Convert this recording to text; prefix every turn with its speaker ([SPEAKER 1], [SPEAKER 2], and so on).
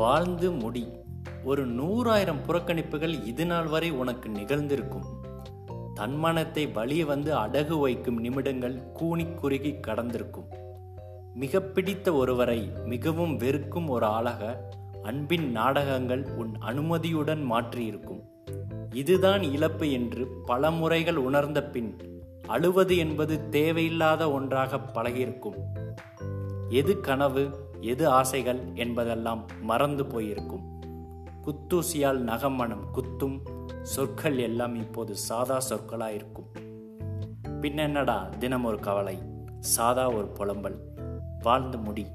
[SPEAKER 1] வாழ்ந்து முடி. ஒரு நூறாயிரம் புறக்கணிப்புகள் இது நாள் வரை உனக்கு நிகழ்ந்திருக்கும். தன்மானத்தை வழிய வந்து அடகு வைக்கும் நிமிடங்கள் கூனி குறுகி கடந்திருக்கும். மிக பிடித்த ஒருவரை மிகவும் வெறுக்கும் ஒரு ஆளாக அன்பின் நாடகங்கள் உன் அனுமதியுடன் மாற்றியிருக்கும். இதுதான் இழப்பு என்று பல முறைகள் உணர்ந்த பின் அழுவது என்பது தேவையில்லாத ஒன்றாக பழகியிருக்கும். எது கனவு? எது ஆசைகள் என்பதெல்லாம் மறந்து போயிருக்கும். குத்தூசியால் நகமனம் குத்தும் சொற்கள் எல்லாம் இப்போது சாதா சொற்களாயிருக்கும் பின்னென்னடா தினம் ஒரு கவலை சாதா ஒரு புலம்பல் வாழ்ந்து முடி